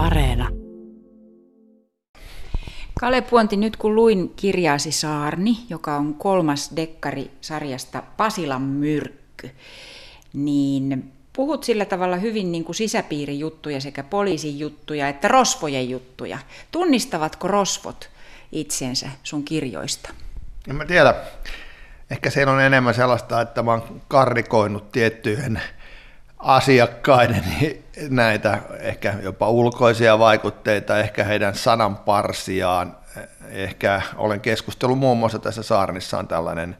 Areena. Kale Puonti, nyt kun luin kirjaasi Saarni, joka on kolmas dekkari sarjasta Pasilan myrkky, niin puhut sillä tavalla hyvin niin kuin sisäpiirijuttuja sekä poliisin juttuja että rosvojen juttuja. Tunnistavatko rosvot itsensä sun kirjoista? En mä tiedä. Ehkä siellä on enemmän sellaista, että mä oon karrikoinut tiettyjen asiakkaiden näitä ehkä jopa ulkoisia vaikutteita, ehkä heidän sananparsiaan. Ehkä olen keskustellut muun muassa tässä Saarnissa on tällainen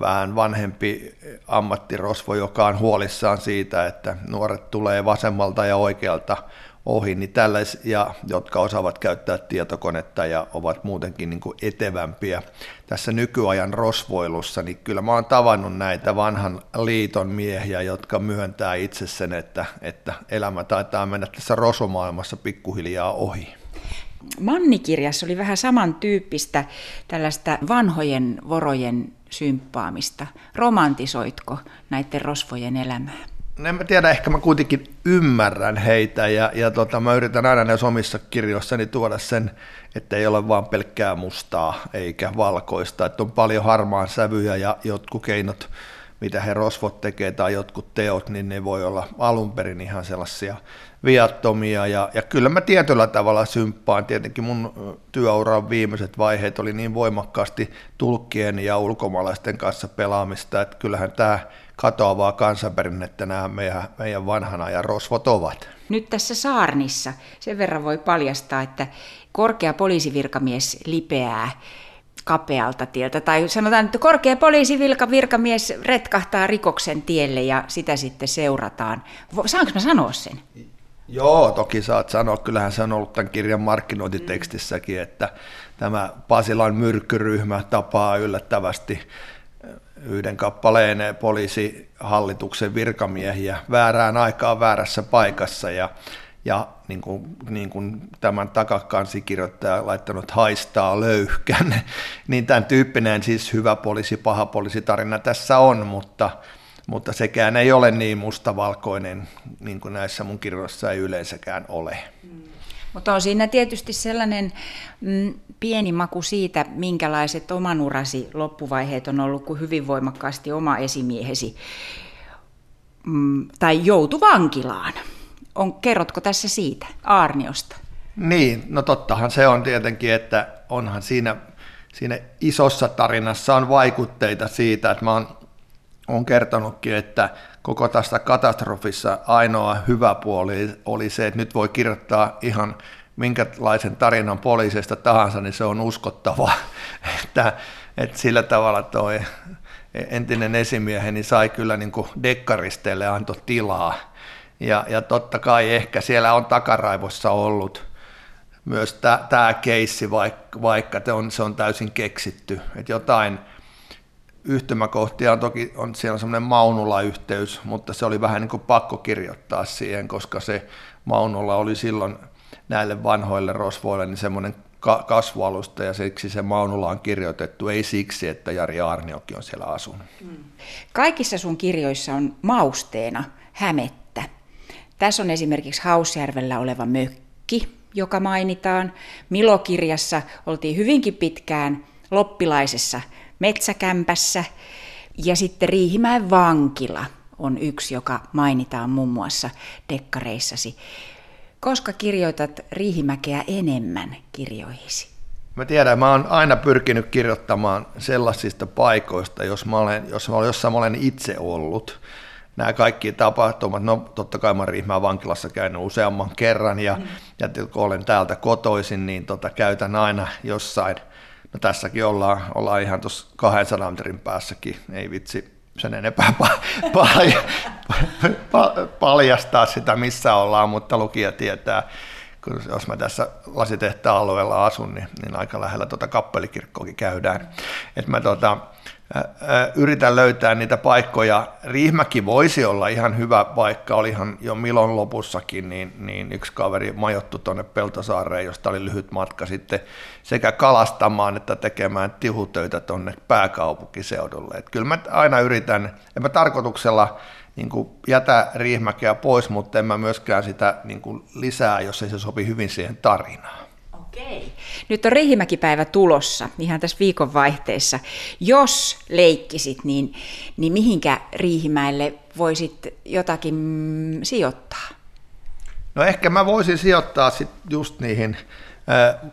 vähän vanhempi ammattirosvo, joka on huolissaan siitä, että nuoret tulee vasemmalta ja oikealta ohi, niin tällaisia, jotka osaavat käyttää tietokonetta ja ovat muutenkin niin kuin etevämpiä tässä nykyajan rosvoilussa, niin kyllä mä oon tavannut näitä vanhan liiton miehiä, jotka myöntää itse sen, että, että elämä taitaa mennä tässä rosomaailmassa pikkuhiljaa ohi. Mannikirjassa oli vähän samantyyppistä tällaista vanhojen vorojen symppaamista. Romantisoitko näiden rosvojen elämää? En mä tiedä, ehkä mä kuitenkin ymmärrän heitä ja, ja tota, mä yritän aina näissä omissa kirjoissani tuoda sen, että ei ole vaan pelkkää mustaa eikä valkoista, että on paljon harmaan sävyjä ja jotkut keinot, mitä he rosvot tekee tai jotkut teot, niin ne voi olla alun perin ihan sellaisia viattomia ja, ja kyllä mä tietyllä tavalla symppaan, tietenkin mun työuran viimeiset vaiheet oli niin voimakkaasti tulkkien ja ulkomaalaisten kanssa pelaamista, että kyllähän tämä katoavaa kansanperinnettä nämä meidän, meidän vanhan ajan rosvot ovat. Nyt tässä Saarnissa sen verran voi paljastaa, että korkea poliisivirkamies lipeää kapealta tieltä, tai sanotaan, että korkea poliisivirkamies retkahtaa rikoksen tielle ja sitä sitten seurataan. Saanko mä sanoa sen? Joo, toki saat sanoa. Kyllähän se on ollut tämän kirjan markkinointitekstissäkin, että tämä Pasilan myrkkyryhmä tapaa yllättävästi yhden kappaleen poliisihallituksen virkamiehiä väärään aikaan väärässä paikassa ja, ja niin kuin, niin kuin tämän takakansikirjoittaja laittanut haistaa löyhkän, niin tämän tyyppinen siis hyvä poliisi, paha poliisitarina tässä on, mutta, mutta sekään ei ole niin mustavalkoinen, niin kuin näissä mun kirjoissa ei yleensäkään ole. Mm. Mutta on siinä tietysti sellainen mm, pieni maku siitä, minkälaiset oman urasi loppuvaiheet on ollut, kun hyvin voimakkaasti oma esimiehesi mm, tai joutu vankilaan. On, kerrotko tässä siitä Aarniosta? Niin, no tottahan se on tietenkin, että onhan siinä, siinä isossa tarinassa on vaikutteita siitä, että mä oon, oon kertonutkin, että koko tästä katastrofissa ainoa hyvä puoli oli se, että nyt voi kirjoittaa ihan minkälaisen tarinan poliisista tahansa, niin se on uskottava. että, että sillä tavalla toi entinen esimieheni sai kyllä niin kuin dekkaristeille anto tilaa. Ja, ja totta kai ehkä siellä on takaraivossa ollut myös tämä keissi, vaikka, vaikka on, se on täysin keksitty. Että jotain yhtymäkohtia on toki, on, siellä on semmoinen Maunula-yhteys, mutta se oli vähän niin kuin pakko kirjoittaa siihen, koska se Maunula oli silloin – näille vanhoille rosvoille niin semmoinen ka- kasvualusta ja siksi se Maunula on kirjoitettu, ei siksi, että Jari Arniokin on siellä asunut. Mm. Kaikissa sun kirjoissa on mausteena hämettä. Tässä on esimerkiksi Hausjärvellä oleva mökki, joka mainitaan. Milokirjassa oltiin hyvinkin pitkään loppilaisessa metsäkämpässä. Ja sitten Riihimäen vankila on yksi, joka mainitaan muun muassa dekkareissasi. Koska kirjoitat Riihimäkeä enemmän kirjoihisi? Mä tiedän, mä oon aina pyrkinyt kirjoittamaan sellaisista paikoista, jos mä olen, jos mä olen, jossa mä olen itse ollut. Nämä kaikki tapahtumat, no totta kai mä olen Riihimäen vankilassa käynyt useamman kerran ja, mm. ja kun olen täältä kotoisin, niin tota, käytän aina jossain, no tässäkin ollaan, ollaan ihan tuossa 200 metrin päässäkin, ei vitsi, sen enempää paljastaa sitä, missä ollaan, mutta lukija tietää, kun jos mä tässä lasitehtaan alueella asun, niin, niin aika lähellä tuota kappelikirkkoakin käydään. Et mä tota, yritän löytää niitä paikkoja. Riihmäki voisi olla ihan hyvä paikka, olihan jo Milon lopussakin, niin, niin yksi kaveri majottu tuonne Peltosaareen, josta oli lyhyt matka sitten sekä kalastamaan että tekemään tihutöitä tuonne pääkaupunkiseudulle. Et kyllä mä aina yritän, en mä tarkoituksella niin kuin jätä Riihimäkeä pois, mutta en mä myöskään sitä niin kuin lisää, jos ei se sopi hyvin siihen tarinaan. Okei. Nyt on Riihimäki-päivä tulossa, ihan tässä viikonvaihteessa. Jos leikkisit, niin, niin mihinkä Riihimäelle voisit jotakin mm, sijoittaa? No ehkä mä voisin sijoittaa sit just niihin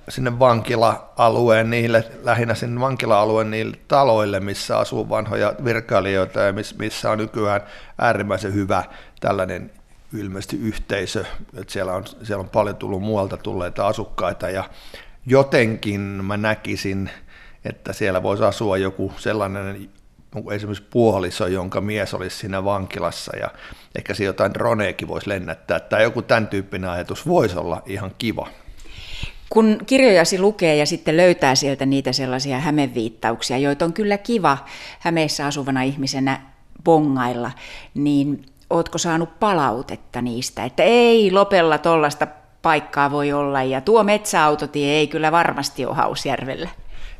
sinne vankila-alueen, niille, lähinnä sinne vankila-alueen niille taloille, missä asuu vanhoja virkailijoita ja missä on nykyään äärimmäisen hyvä tällainen ilmeisesti yhteisö, että siellä on, siellä on paljon tullut muualta tulleita asukkaita ja jotenkin mä näkisin, että siellä voisi asua joku sellainen esimerkiksi puoliso, jonka mies olisi siinä vankilassa ja ehkä se jotain droneekin voisi lennättää tai joku tämän tyyppinen ajatus voisi olla ihan kiva. Kun kirjojasi lukee ja sitten löytää sieltä niitä sellaisia hämeviittauksia, joita on kyllä kiva hämeissä asuvana ihmisenä bongailla, niin ootko saanut palautetta niistä, että ei Lopella tollasta paikkaa voi olla ja tuo metsäautotie ei kyllä varmasti ole Hausjärvellä?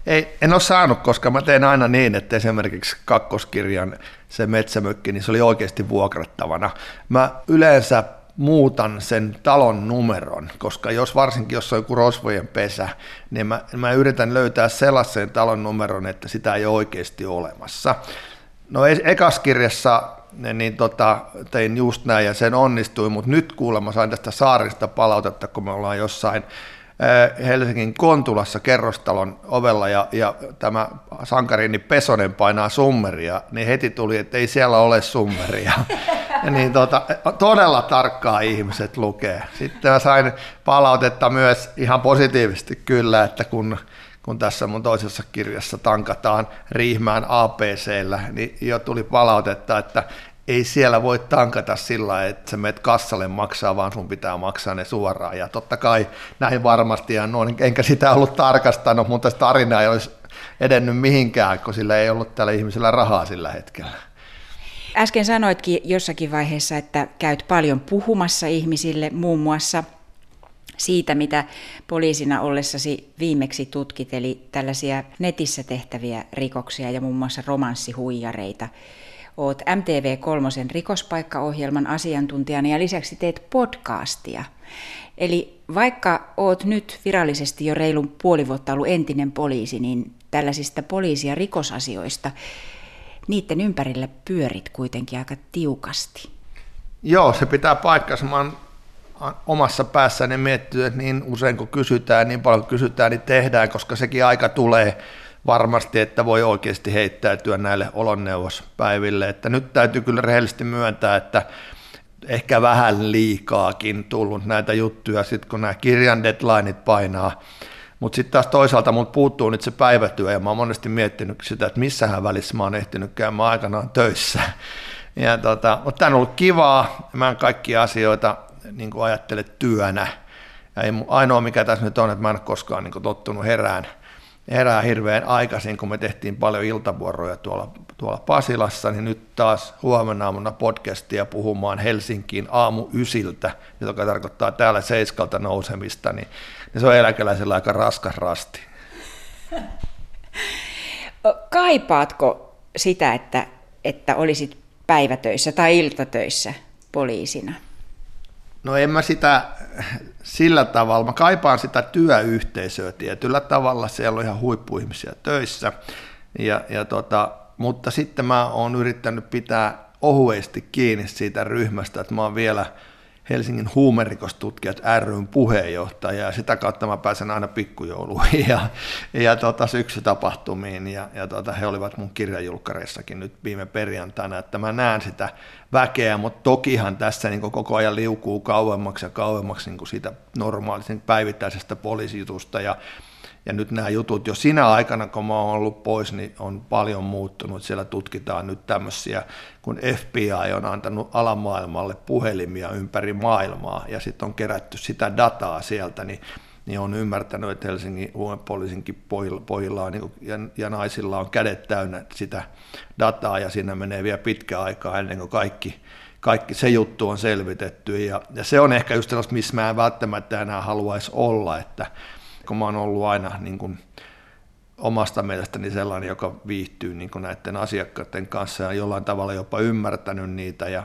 Ei, en ole saanut, koska mä teen aina niin, että esimerkiksi kakkoskirjan se metsämökki, niin se oli oikeasti vuokrattavana. Mä yleensä muutan sen talon numeron, koska jos varsinkin jos on joku rosvojen pesä, niin mä, mä yritän löytää sellaisen talon numeron, että sitä ei ole oikeasti olemassa. No ekaskirjassa niin tota, tein just näin ja sen onnistui, mutta nyt kuulemma sain tästä saarista palautetta, kun me ollaan jossain Helsingin Kontulassa kerrostalon ovella ja, ja tämä sankarini Pesonen painaa summeria, niin heti tuli, että ei siellä ole summeria. niin tota, todella tarkkaa ihmiset lukee. Sitten mä sain palautetta myös ihan positiivisesti kyllä, että kun, kun tässä mun toisessa kirjassa tankataan Riihmään APCllä, niin jo tuli palautetta, että ei siellä voi tankata sillä että sä menet kassalle maksaa, vaan sun pitää maksaa ne suoraan. Ja totta kai näin varmasti, ja noin, enkä sitä ollut tarkastanut, mutta tarina ei olisi edennyt mihinkään, kun sillä ei ollut tällä ihmisellä rahaa sillä hetkellä. Äsken sanoitkin jossakin vaiheessa, että käyt paljon puhumassa ihmisille, muun muassa siitä, mitä poliisina ollessasi viimeksi tutkit, eli tällaisia netissä tehtäviä rikoksia ja muun muassa romanssihuijareita. Oot MTV3 rikospaikkaohjelman asiantuntijana ja lisäksi teet podcastia. Eli vaikka oot nyt virallisesti jo reilun puoli vuotta ollut entinen poliisi, niin tällaisista poliisi- ja rikosasioista niiden ympärillä pyörit kuitenkin aika tiukasti. Joo, se pitää paikkansa. Mä oon omassa päässäni miettinyt, että niin usein kun kysytään, niin paljon kysytään, niin tehdään, koska sekin aika tulee varmasti, että voi oikeasti heittäytyä näille olonneuvospäiville. Että nyt täytyy kyllä rehellisesti myöntää, että ehkä vähän liikaakin tullut näitä juttuja, sitten kun nämä kirjan deadlineit painaa mutta sitten taas toisaalta mut puuttuu nyt se päivätyö ja mä oon monesti miettinyt sitä, että missähän välissä mä oon ehtinyt käymään aikanaan töissä. Ja tota, mutta tämä on ollut kivaa, mä en kaikkia asioita niin ajattele työnä. Ja ainoa mikä tässä nyt on, että mä en ole koskaan niin tottunut herään, herää hirveän aikaisin, kun me tehtiin paljon iltavuoroja tuolla, tuolla Pasilassa, niin nyt taas huomenna aamuna podcastia puhumaan Helsinkiin aamu ysiltä, joka tarkoittaa täällä seiskalta nousemista, niin niin se on eläkeläisellä aika raskas rasti. Kaipaatko sitä, että, että olisit päivätöissä tai iltatöissä poliisina? No en mä sitä sillä tavalla, mä kaipaan sitä työyhteisöä tietyllä tavalla, siellä on ihan huippuihmisiä töissä, ja, ja tota, mutta sitten mä oon yrittänyt pitää ohuesti kiinni siitä ryhmästä, että mä oon vielä – Helsingin huumerikostutkijat ryn puheenjohtaja ja sitä kautta mä pääsen aina pikkujouluihin ja, ja tota, syksytapahtumiin ja, ja tota, he olivat mun kirjajulkkareissakin nyt viime perjantaina, että mä näen sitä väkeä, mutta tokihan tässä niin koko ajan liukuu kauemmaksi ja kauemmaksi niin siitä normaalisen päivittäisestä poliisijutusta ja ja nyt nämä jutut jo sinä aikana, kun mä oon ollut pois, niin on paljon muuttunut. Siellä tutkitaan nyt tämmöisiä, kun FBI on antanut alamaailmalle puhelimia ympäri maailmaa ja sitten on kerätty sitä dataa sieltä, niin niin on ymmärtänyt, että Helsingin huumepoliisinkin pojilla, on, niin kuin, ja, ja naisilla on kädet täynnä sitä dataa, ja siinä menee vielä pitkä aikaa ennen kuin kaikki, kaikki se juttu on selvitetty, ja, ja se on ehkä just sellaista, missä mä en välttämättä enää haluaisi olla, että kun mä oon ollut aina niin kuin omasta mielestäni sellainen, joka viihtyy niin näiden asiakkaiden kanssa ja jollain tavalla jopa ymmärtänyt niitä ja,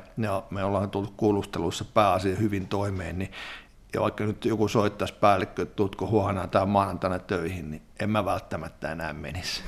me ollaan tullut kuulusteluissa pääasia hyvin toimeen, niin ja vaikka nyt joku soittaisi päällikkö, että tuutko huomenna tai maanantaina töihin, niin en mä välttämättä enää menisi.